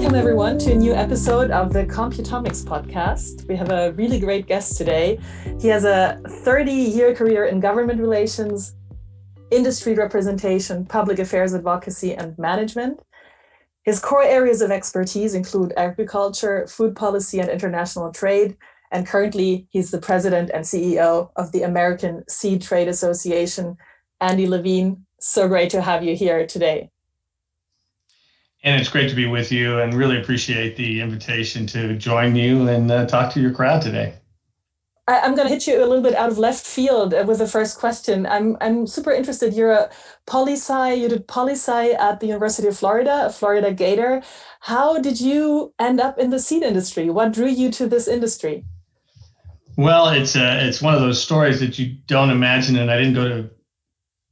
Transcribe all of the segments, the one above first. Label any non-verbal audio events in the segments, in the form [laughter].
Welcome, everyone, to a new episode of the Computomics podcast. We have a really great guest today. He has a 30 year career in government relations, industry representation, public affairs advocacy, and management. His core areas of expertise include agriculture, food policy, and international trade. And currently, he's the president and CEO of the American Seed Trade Association. Andy LaVigne, so great to have you here today. And it's great to be with you and really appreciate the invitation to join you and uh, talk to your crowd today. I, am going to hit you a little bit out of left field uh, with the first question. I'm, I'm super interested. You're a poli sci, you did poli sci at the University of Florida, a Florida Gator. How did you end up in the seed industry? What drew you to this industry? Well, it's uh, it's one of those stories that you don't imagine, and I didn't go to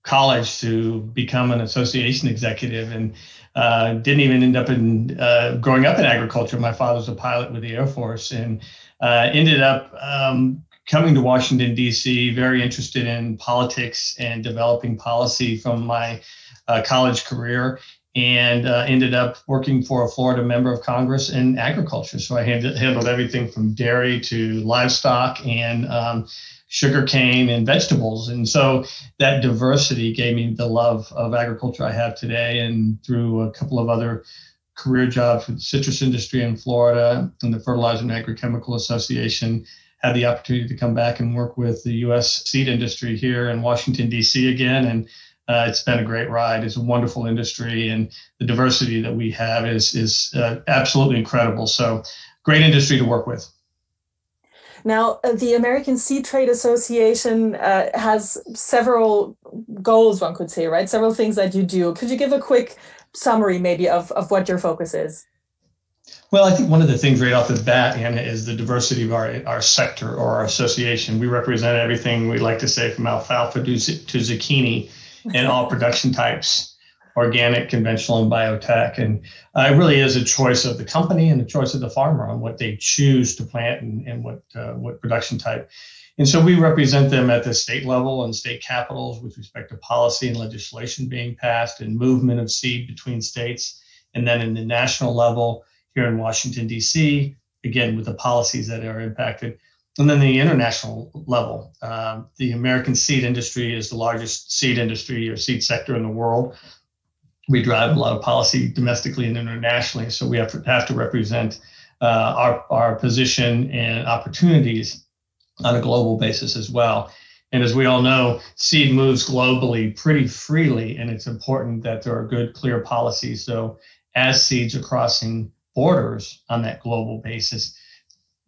college to become an association executive, and uh, didn't even end up in uh, growing up in agriculture. My father was a pilot with the Air Force and uh, ended up um, coming to Washington, D.C., very interested in politics and developing policy from my uh, college career. And uh, ended up working for a Florida member of Congress in agriculture. So I handled, handled everything from dairy to livestock and um, sugarcane and vegetables. And so that diversity gave me the love of agriculture I have today. And through a couple of other career jobs with the citrus industry in Florida and the Fertilizer and Agrochemical Association, had the opportunity to come back and work with the U.S. seed industry here in Washington, D.C. again. And uh, it's been a great ride. It's a wonderful industry, and the diversity that we have is is uh, absolutely incredible. So, great industry to work with. Now, uh, the American Seed Trade Association uh, has several goals, one could say, right? Several things that you do. Could you give a quick summary, maybe, of, of what your focus is? Well, I think one of the things right off the bat, Anna, is the diversity of our, our sector or our association. We represent everything we like to say from alfalfa to, to zucchini and all production types organic, conventional, and biotech. And uh, it really is a choice of the company and the choice of the farmer on what they choose to plant and, and what uh, what production type. And so we represent them at the state level and state capitals with respect to policy and legislation being passed and movement of seed between states. And then in the national level here in Washington, D.C., again, with the policies that are impacted. And then the international level, um, the American seed industry is the largest seed industry or seed sector in the world we drive a lot of policy domestically and internationally. So we have to have to represent uh, our our position and opportunities on a global basis as well. And as we all know, seed moves globally pretty freely, and it's important that there are good, clear policies. So as seeds are crossing borders on that global basis,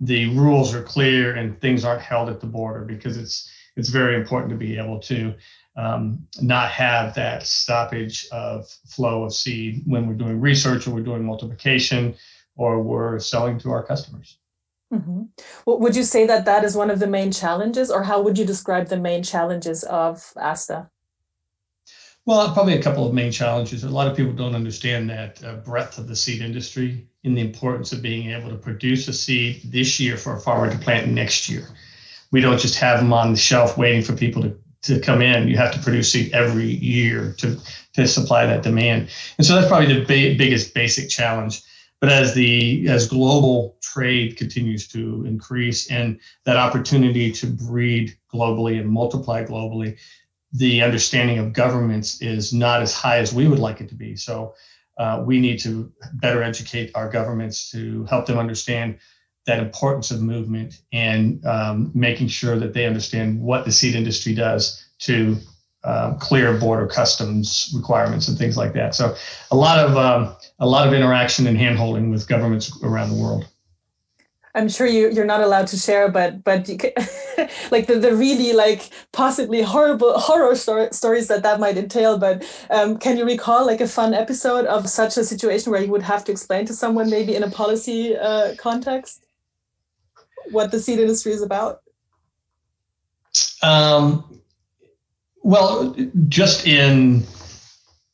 the rules are clear and things aren't held at the border because it's it's very important to be able to um, not have that stoppage of flow of seed when we're doing research or we're doing multiplication or we're selling to our customers. Mm-hmm. Well, would you say that that is one of the main challenges, or how would you describe the main challenges of ASTA? Well, probably a couple of main challenges. A lot of people don't understand that uh, breadth of the seed industry and the importance of being able to produce a seed this year for a farmer to plant next year. We don't just have them on the shelf waiting for people to to come in, you have to produce seed every year to to supply that demand. And so that's probably the ba- biggest basic challenge. But as the as global trade continues to increase and that opportunity to breed globally and multiply globally, the understanding of governments is not as high as we would like it to be. So uh, we need to better educate our governments to help them understand that importance of movement and um, making sure that they understand what the seed industry does to uh, clear border customs requirements and things like that. So a lot of um, a lot of interaction and handholding with governments around the world. I'm sure you you're not allowed to share, but but [laughs] like the, the really like possibly horrible horror stories that that might entail. But um, can you recall like a fun episode of such a situation where you would have to explain to someone maybe in a policy uh, context? What the seed industry is about? Um, well, just in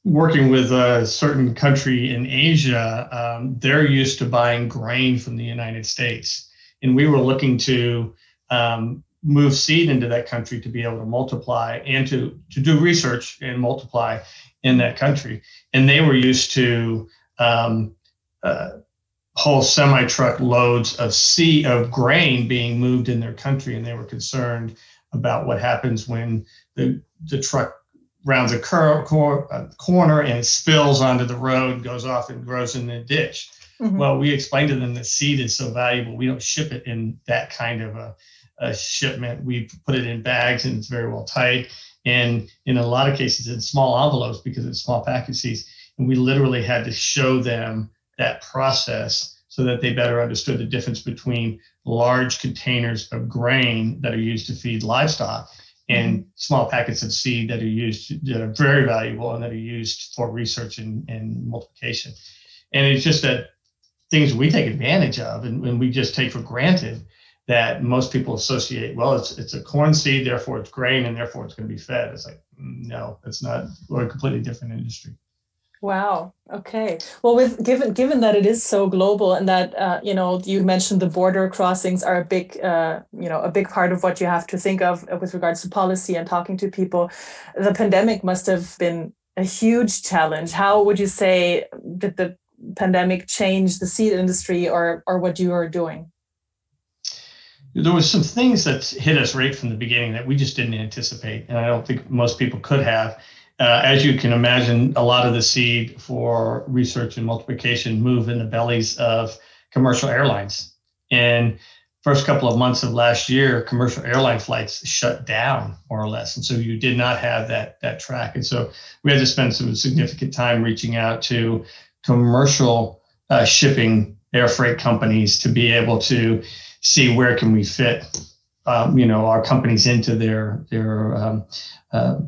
working with a certain country in Asia, um, they're used to buying grain from the United States. And we were looking to um, move seed into that country to be able to multiply and to, to do research and multiply in that country. And they were used to um, uh, whole semi truck loads of seed of grain being moved in their country, and they were concerned about what happens when the the truck rounds a, cur- cor- a corner and spills onto the road, goes off and grows in the ditch. Mm-hmm. Well, we explained to them that seed is so valuable. We don't ship it in that kind of a, a shipment. We put it in bags and it's very well tight. And in a lot of cases, in small envelopes because it's small packages. And we literally had to show them that process so that they better understood the difference between large containers of grain that are used to feed livestock and mm-hmm. small packets of seed that are used that are very valuable and that are used for research and, and multiplication. And it's just that things we take advantage of and, and we just take for granted that most people associate well it's it's a corn seed therefore it's grain and therefore it's going to be fed it's like no it's not we're a completely different industry Wow. Okay. Well, with given given that it is so global and that uh, you know you mentioned the border crossings are a big uh, you know a big part of what you have to think of with regards to policy and talking to people, the pandemic must have been a huge challenge. How would you say did the pandemic change the seed industry or or what you are doing? There was some things that hit us right from the beginning that we just didn't anticipate, and I don't think most people could have uh, as you can imagine, a lot of the seed for research and multiplication move in the bellies of commercial airlines. And first couple of months of last year, commercial airline flights shut down more or less, and so you did not have that that track. And so we had to spend some significant time reaching out to commercial uh, shipping air freight companies to be able to see where can we fit, um, you know, our companies into their their um, uh,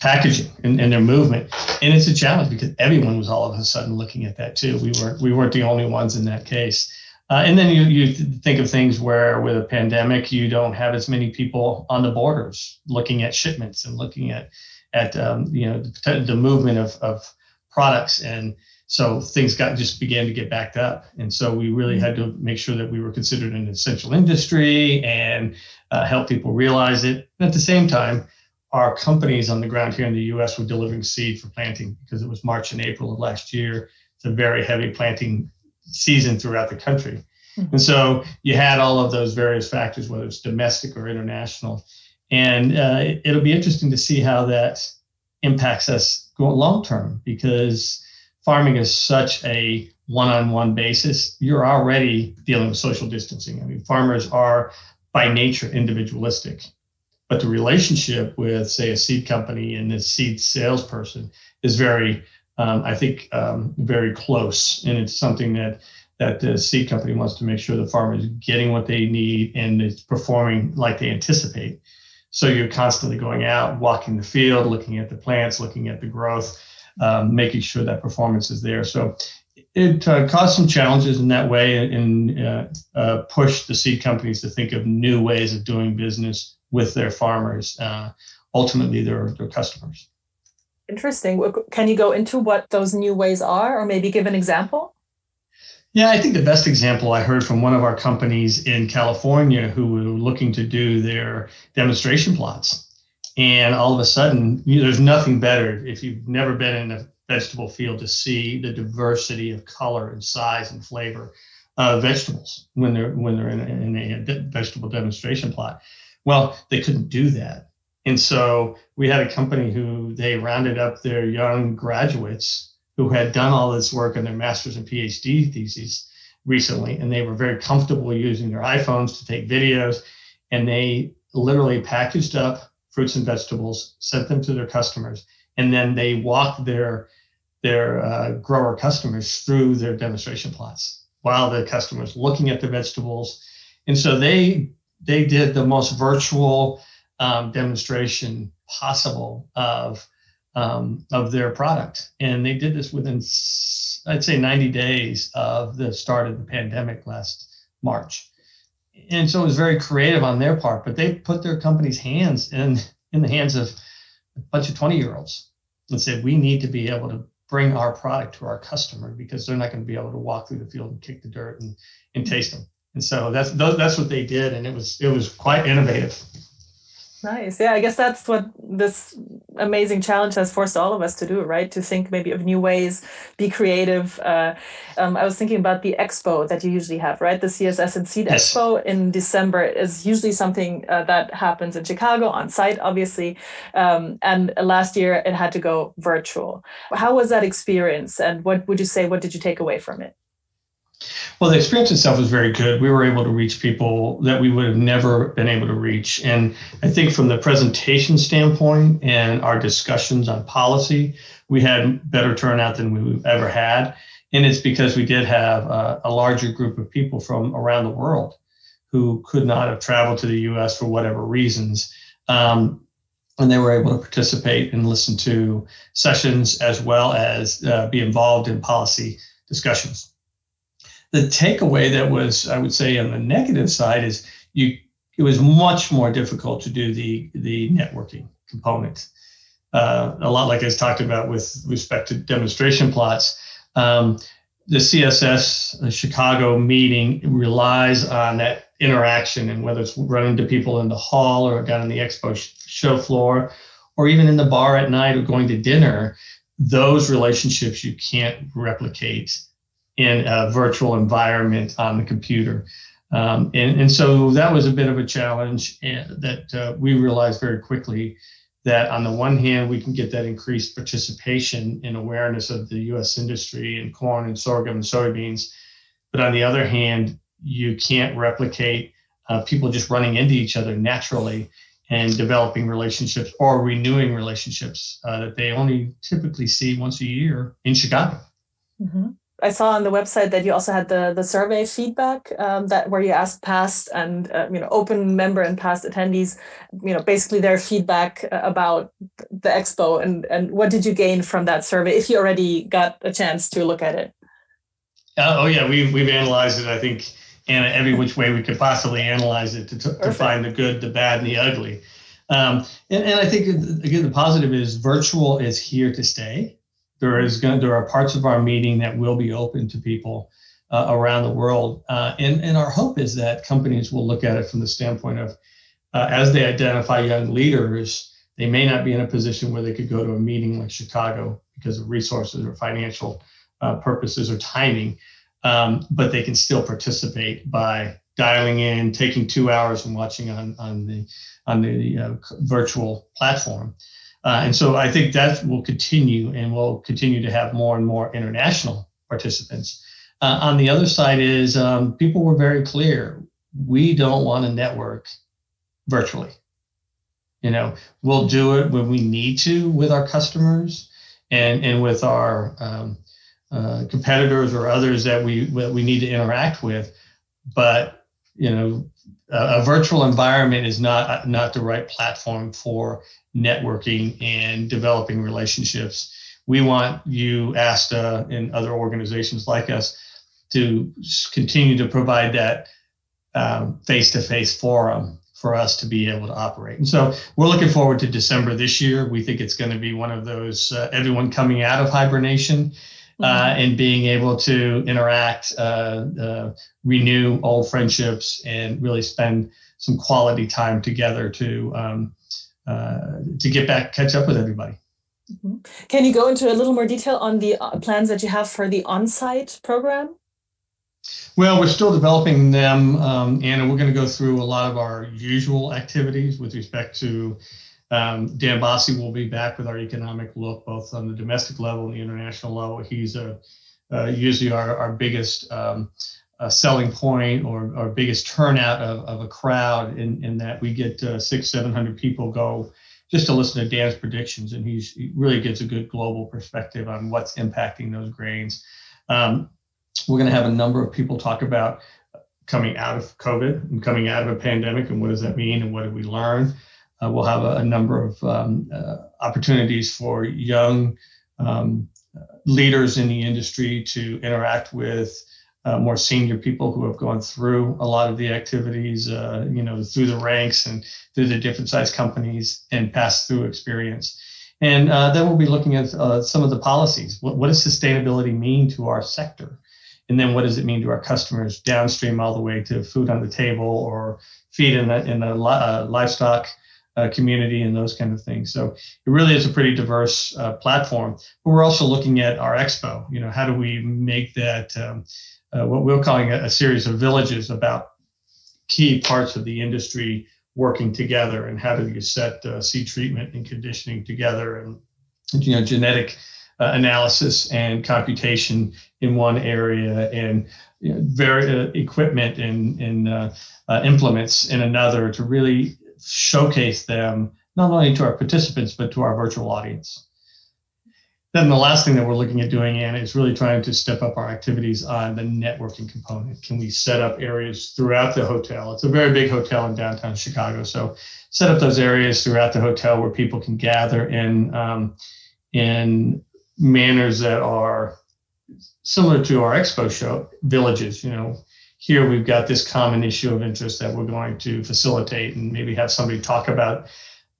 packaging and, and, their movement. And it's a challenge because everyone was all of a sudden looking at that too. We weren't we weren't the only ones in that case. Uh, and then you you think of things where with a pandemic you don't have as many people on the borders looking at shipments and looking at at um, you know the, the movement of, of products and so things got just began to get backed up and so we really had to make sure that we were considered an essential industry and uh, help people realize it and at the same time our companies on the ground here in the US were delivering seed for planting because it was March and April of last year. It's a very heavy planting season throughout the country. Mm-hmm. And so you had all of those various factors, whether it's domestic or international. And uh, it, will be interesting to see how that impacts us long term because farming is such a one on one basis. You're already dealing with social distancing. I mean, farmers are by nature individualistic. But the relationship with, say, a seed company and a seed salesperson is very, um, I think, um, very close, and it's something that that the seed company wants to make sure the farmer is getting what they need and it's performing like they anticipate. So you're constantly going out, walking the field, looking at the plants, looking at the growth, um, making sure that performance is there. So it uh, caused some challenges in that way and uh, uh, pushed the seed companies to think of new ways of doing business with their farmers, uh, ultimately their, their customers. Interesting. Can you go into what those new ways are or maybe give an example? Yeah, I think the best example I heard from one of our companies in California who were looking to do their demonstration plots. And all of a sudden, you there's nothing better if you've never been in a vegetable field to see the diversity of color and size and flavor of vegetables when they're when they're in a, in a vegetable demonstration plot. Well, they couldn't do that. And so we had a company who they rounded up their young graduates who had done all this work on their master's and PhD theses recently, and they were very comfortable using their iPhones to take videos. And they literally packaged up fruits and vegetables, sent them to their customers, and then they walked their their uh, grower customers through their demonstration plots while the customers looking at the vegetables. And so they they did the most virtual um, demonstration possible of um, of their product, and they did this within I'd say 90 days of the start of the pandemic last March. And so it was very creative on their part, but they put their company's hands in in the hands of a bunch of 20 year olds and said, we need to be able to bring our product to our customer because they're not going to be able to walk through the field and kick the dirt and, and taste them. And so that's that's what they did, and it was it was quite innovative. Nice. Yeah, I guess that's what this amazing challenge has forced all of us to do, right? To think maybe of new ways, be creative. Uh, um, I was thinking about the expo that you usually have, right? The CSS and Seed yes. Expo in December is usually something uh, that happens in Chicago on site, obviously. Um, and last year it had to go virtual. How was that experience? And what would you say? What did you take away from it? Well, the experience itself was very good. We were able to reach people that we would have never been able to reach. And I think from the presentation standpoint and our discussions on policy, we had better turnout than we've ever had. And it's because we did have a, a larger group of people from around the world who could not have traveled to the US for whatever reasons. Um, and they were able to participate and listen to sessions as well as uh, be involved in policy discussions the takeaway that was, I would say, on the negative side is you it was much more difficult to do the the networking component. Uh, a lot like I was talked about with respect to demonstration plots. Um, the CSS Chicago meeting relies on that interaction, and whether it's running to people in the hall or down in the expo show floor, or even in the bar at night or going to dinner, those relationships you can't replicate in a virtual environment on the computer. Um, and, and so that was a bit of a challenge eh, that uh, we realized very quickly that on the one hand, we can get that increased participation and awareness of the US industry in corn and sorghum and soybeans. But on the other hand, you can't replicate uh, people just running into each other naturally and developing relationships or renewing relationships uh, that they only typically see once a year in Chicago. Mm-hmm. I saw on the website that you also had the the survey feedback um, that where you asked past and uh, you know open member and past attendees, you know basically their feedback uh, about the expo and and what did you gain from that survey if you already got a chance to look at it. Uh, oh yeah, we've we've analyzed it. I think in every which way we could possibly analyze it to, to, to find the good, the bad, and the ugly. Um, and, and I think again the positive is virtual is here to stay. There is going there are parts of our meeting that will be open to people uh, around the world, uh, and and our hope is that companies will look at it from the standpoint of uh, as they identify young leaders, they may not be in a position where they could go to a meeting like Chicago because of resources or financial uh, purposes or timing, um, but they can still participate by dialing in, taking two hours and watching on on the on the uh, virtual platform. Uh, and so I think that will continue and we'll continue to have more and more international participants. Uh, on the other side is um, people were very clear. We don't want to network virtually. You know, we'll do it when we need to with our customers and, and with our um, uh, competitors or others that we, that we need to interact with. But, you know, a, a virtual environment is not, not the right platform for networking and developing relationships. We want you, ASTA, and other organizations like us to continue to provide that face to face forum for us to be able to operate. And so we're looking forward to December this year. We think it's going to be one of those uh, everyone coming out of hibernation. Uh, mm-hmm. and being able to interact, uh, uh, renew old friendships, and really spend some quality time together to um, uh, to get back, catch up with everybody. Mm-hmm. Can you go into a little more detail on the uh, plans that you have for the on-site program? Well, we're still developing them, um, and we're going to go through a lot of our usual activities with respect to um, Dan Basse will be back with our economic look, both on the domestic level and the international level. He's a, uh, usually our, our biggest um, a selling point or, or biggest turnout of, of a crowd in, in that we get uh, six, 700 people go just to listen to Dan's predictions. And he's, he really gives a good global perspective on what's impacting those grains. Um, we're going to have a number of people talk about coming out of COVID and coming out of a pandemic and what does that mean and what did we learn. Uh, we'll have a, a number of um, uh, opportunities for young um, leaders in the industry to interact with uh, more senior people who have gone through a lot of the activities, uh, you know, through the ranks and through the different size companies and pass through experience. And uh, then we'll be looking at uh, some of the policies. What, what, does sustainability mean to our sector? And then what does it mean to our customers downstream all the way to food on the table or feed in the, in the uh, livestock uh, community and those kind of things. So it really is a pretty diverse platform. But we're also looking at our expo. You know, how do we make that um, uh, what we're calling a, a, series of villages about key parts of the industry working together, and how do you set uh, seed treatment and conditioning together, and you know, genetic uh, analysis and computation in one area, and you know, very uh, equipment and, and implements in another to really showcase them not only to our participants but to our virtual audience. Then the last thing that we're looking at doing, Anna, is really trying to step up our activities on the networking component. Can we set up areas throughout the hotel? It's a very big hotel in downtown Chicago, so set up those areas throughout the hotel where people can gather in um, in manners that are similar to our expo show villages. You know, here we've got this common issue of interest that we're going to facilitate and maybe have somebody talk about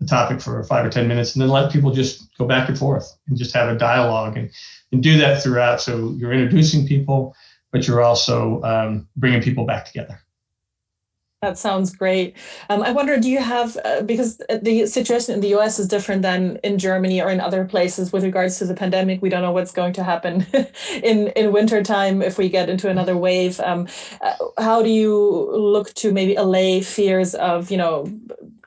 the topic for five or 10 minutes and then let people just go back and forth and just have a dialogue and, and do that throughout. So you're introducing people, but you're also um, bringing people back together. That sounds great. Um, I wonder, do you have, uh, because the situation in the US is different than in Germany or in other places with regards to the pandemic. We don't know what's going to happen [laughs] in, in winter time if we get into another wave. Um, uh, how do you look to maybe allay fears of, you know,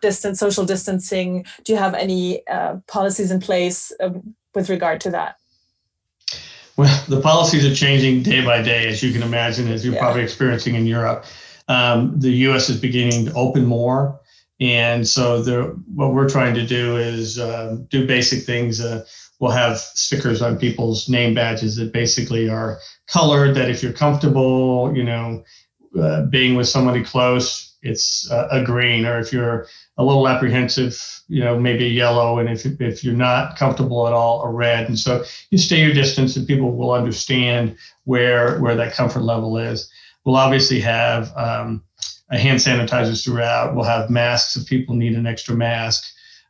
distance, social distancing? Do you have any uh, policies in place uh, with regard to that? Well, [laughs] the policies are changing day by day, as you can imagine, as you're yeah. probably experiencing in Europe um, the U.S. is beginning to open more, and so the what we're trying to do is uh, do basic things. Uh, we'll have stickers on people's name badges that basically are colored. That if you're comfortable, you know, uh, being with somebody close, it's a green, or if you're a little apprehensive, you know, maybe a yellow, and if if you're not comfortable at all, a red. And so you stay your distance, and people will understand where where that comfort level is. We'll obviously have um, hand sanitizers throughout. We'll have masks if people need an extra mask.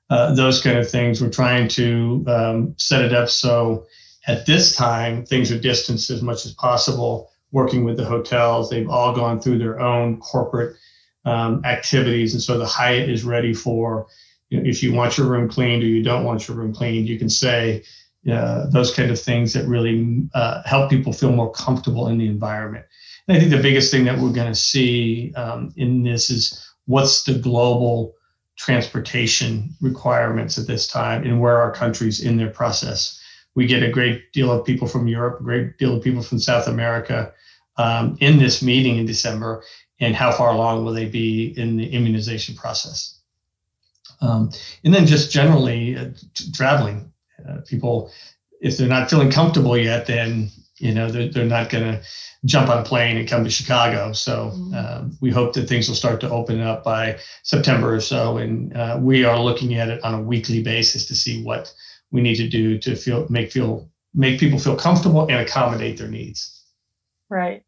Uh, those kind of things. We're trying to um, set it up so at this time things are distanced as much as possible. Working with the hotels, they've all gone through their own corporate um, activities, and so the Hyatt is ready for. You know, if you want your room cleaned or you don't want your room cleaned, you can say uh, those kind of things that really uh, help people feel more comfortable in the environment. I think the biggest thing that we're going to see um, in this is what's the global transportation requirements at this time and where are countries in their process. We get a great deal of people from Europe, a great deal of people from South America um, in this meeting in December, and how far along will they be in the immunization process? Um, and then just generally uh, traveling, uh, people, if they're not feeling comfortable yet, then you know they're, they're not going to jump on a plane and come to Chicago. So mm-hmm. um, we hope that things will start to open up by September or so, and uh, we are looking at it on a weekly basis to see what we need to do to feel make feel make people feel comfortable and accommodate their needs. Right.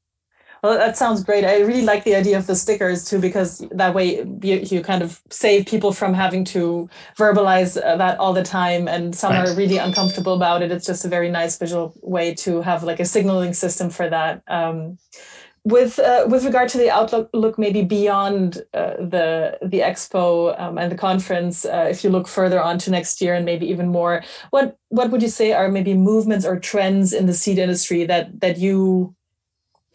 Well, that sounds great. I really like the idea of the stickers too, because that way you, you kind of save people from having to verbalize uh, that all the time. And some right. are really uncomfortable about it. It's just a very nice visual way to have like a signaling system for that. Um, with uh, with regard to the outlook, look maybe beyond uh, the the expo um, and the conference. Uh, if you look further on to next year and maybe even more, what what would you say are maybe movements or trends in the seed industry that that you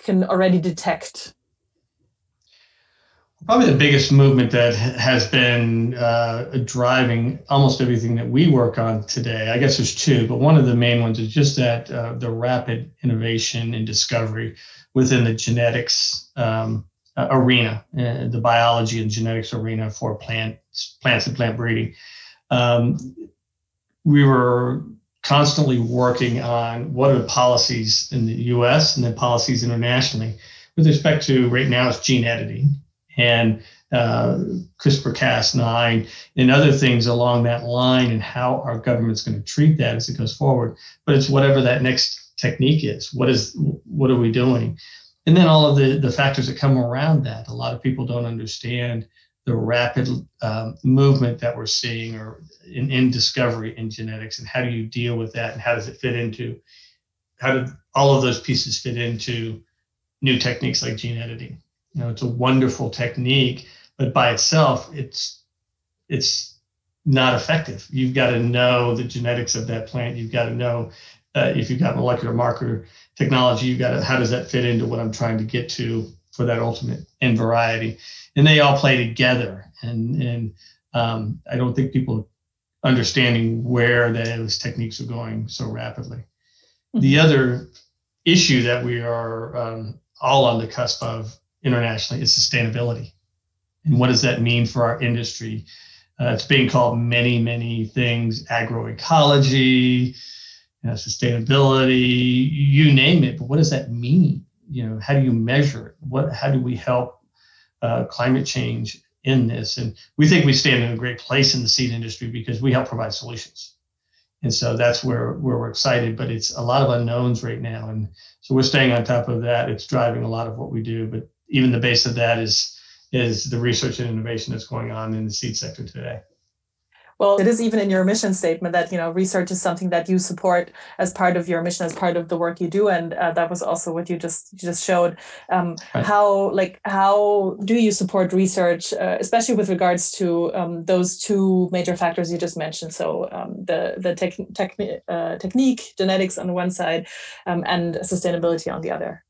can already detect? Probably the biggest movement that has been uh, driving almost everything that we work on today. I guess there's two, but one of the main ones is just that uh, the rapid innovation and discovery within the genetics um, arena, uh, the biology and genetics arena for plants, plants and plant breeding. Um, we were constantly working on what are the policies in the US and then policies internationally with respect to right now it's gene editing and uh, CRISPR Cas9 and other things along that line and how our government's going to treat that as it goes forward. But it's whatever that next technique is. What is what are we doing? And then all of the, the factors that come around that. A lot of people don't understand the rapid um, movement that we're seeing or in, in discovery in genetics and how do you deal with that and how does it fit into how do all of those pieces fit into new techniques like gene editing you know it's a wonderful technique but by itself it's it's not effective. You've got to know the genetics of that plant. You've got to know uh, if you've got molecular marker technology, you've got to, how does that fit into what I'm trying to get to for that ultimate end variety? And they all play together. And, and um, I don't think people understanding where those techniques are going so rapidly. Mm-hmm. The other issue that we are um, all on the cusp of internationally is sustainability. And what does that mean for our industry? Uh, it's being called many, many things agroecology, you know, sustainability, you name it. But what does that mean? You know, how do you measure it? What, how do we help uh, climate change in this? And we think we stand in a great place in the seed industry because we help provide solutions. And so that's where, where we're excited, but it's a lot of unknowns right now. And so we're staying on top of that. It's driving a lot of what we do, but even the base of that is is the research and innovation that's going on in the seed sector today. Well, it is even in your mission statement that you know research is something that you support as part of your mission, as part of the work you do, and uh, that was also what you just you just showed. Um, right. How like how do you support research, uh, especially with regards to um, those two major factors you just mentioned? So um, the the tech, tech, uh, technique, genetics on the one side, um, and sustainability on the other.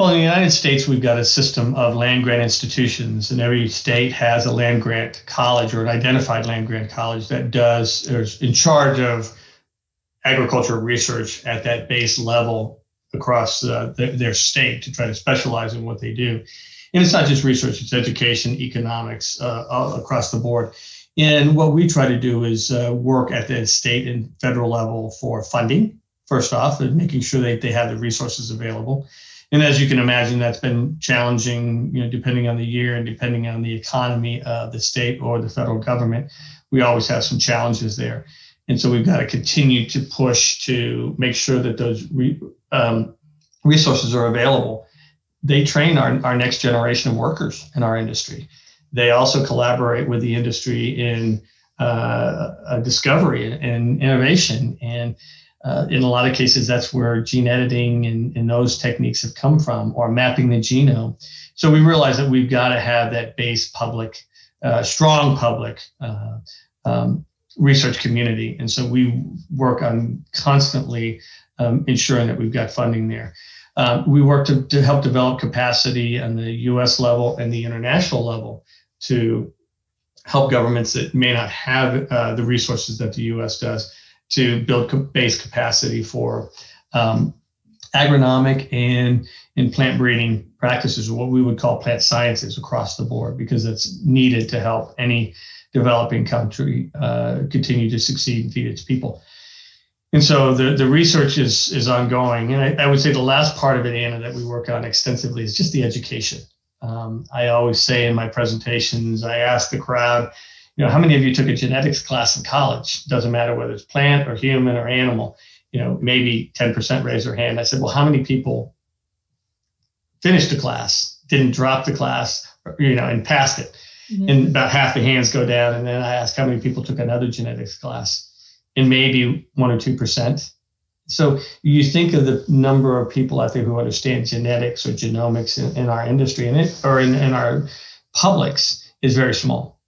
Well, in the United States, we've got a system of land grant institutions, and every state has a land grant college or an identified land grant college that does is in charge of agricultural research at that base level across uh, the, their state to try to specialize in what they do. And it's not just research; it's education, economics, uh, across the board. And what we try to do is uh, work at the state and federal level for funding, first off, and making sure that they have the resources available and as you can imagine, that's been challenging, you know, depending on the year and depending on the economy of the state or the federal government. We always have some challenges there. And so we've got to continue to push to make sure that those re, um, resources are available. They train our, our next generation of workers in our industry. They also collaborate with the industry in uh, discovery and innovation. And uh, in a lot of cases, that's where gene editing and, and those techniques have come from, or mapping the genome. So we realize that we've got to have that base public, uh, strong public uh, um, research community. And so we work on constantly um, ensuring that we've got funding there. Um, we work to, to help develop capacity on the US level and the international level to help governments that may not have uh, the resources that the US does to build base capacity for um, agronomic and in plant breeding practices, what we would call plant sciences across the board, because it's needed to help any developing country uh, continue to succeed and feed its people. And so the, the research is, is ongoing. And I, I, would say the last part of it, Anna, that we work on extensively is just the education. Um, I always say in my presentations, I ask the crowd, you know, how many of you took a genetics class in college? Doesn't matter whether it's plant or human or animal. You know, maybe 10% raise their hand. I said, well, how many people finished the class, didn't drop the class, you know, and passed it? Mm-hmm. And about half the hands go down. And then I asked how many people took another genetics class, and maybe one or two percent. So you think of the number of people out there who understand genetics or genomics in, in our industry and it, or in, in our publics is very small.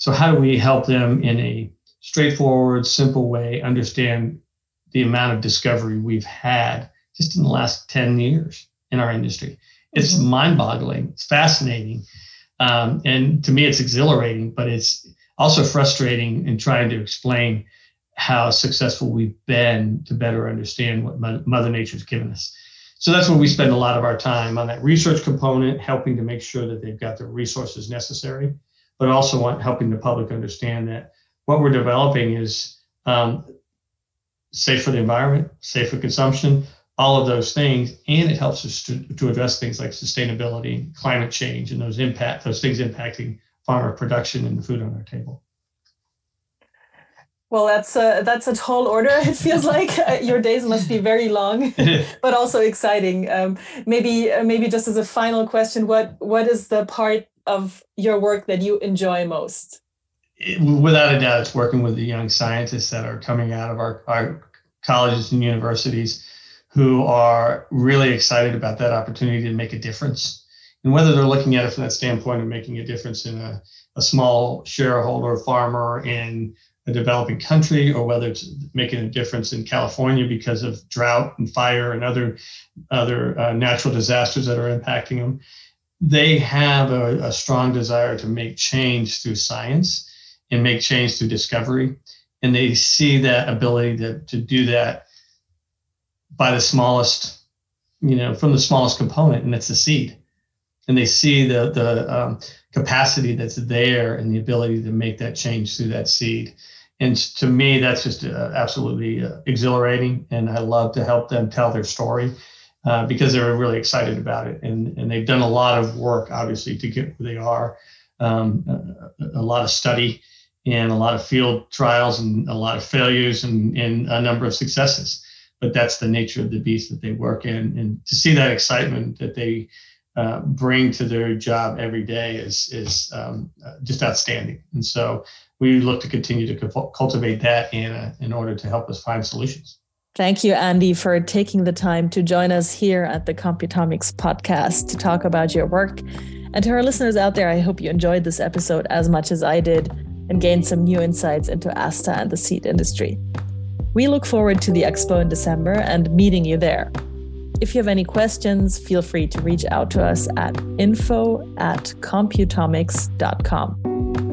So, how do we help them in a straightforward, simple way understand the amount of discovery we've had just in the last 10 years in our industry? It's mm-hmm. mind boggling, it's fascinating. Um, and to me, it's exhilarating, but it's also frustrating in trying to explain how successful we've been to better understand what Mother Nature's given us. So that's where we spend a lot of our time on that research component, helping to make sure that they've got the resources necessary but also want helping the public understand that what we're developing is um, safe for the environment, safe for consumption, all of those things, and it helps us to, to address things like sustainability, climate change, and those impact those things impacting farmer production and the food on our table. Well, that's a, that's a tall order. It feels like [laughs] your days must be very long, [laughs] but also exciting. Um, maybe uh, maybe just as a final question, what what is the part of your work that you enjoy most? Without a doubt, it's working with the young scientists that are coming out of our, our colleges and universities who are really excited about that opportunity to make a difference. And whether they're looking at it from that standpoint of making a difference in a a small shareholder farmer in a developing country or whether it's making a difference in California because of drought and fire and other other uh, natural disasters that are impacting them. They have a, a strong desire to make change through science and make change through discovery. And they see that ability to, to do that by the smallest, you know, from the smallest component, and it's the seed. And they see the the um, capacity that's there and the ability to make that change through that seed. And to me, that's just uh, absolutely uh, exhilarating. And I love to help them tell their story uh, because they're really excited about it. And, and they've done a lot of work, obviously, to get where they are, um, a, a, lot of study and a lot of field trials and a lot of failures and, and a number of successes. But that's the nature of the beast that they work in. And to see that excitement that they uh, bring to their job every day is is um, just outstanding. And so we look to continue to cultivate that in in order to help us find solutions. Thank you, Andy, for taking the time to join us here at the Computomics podcast to talk about your work. And to our listeners out there, I hope you enjoyed this episode as much as I did and gained some new insights into ASTA and the seed industry. We look forward to the expo in December and meeting you there. If you have any questions, feel free to reach out to us at info at computomics.com.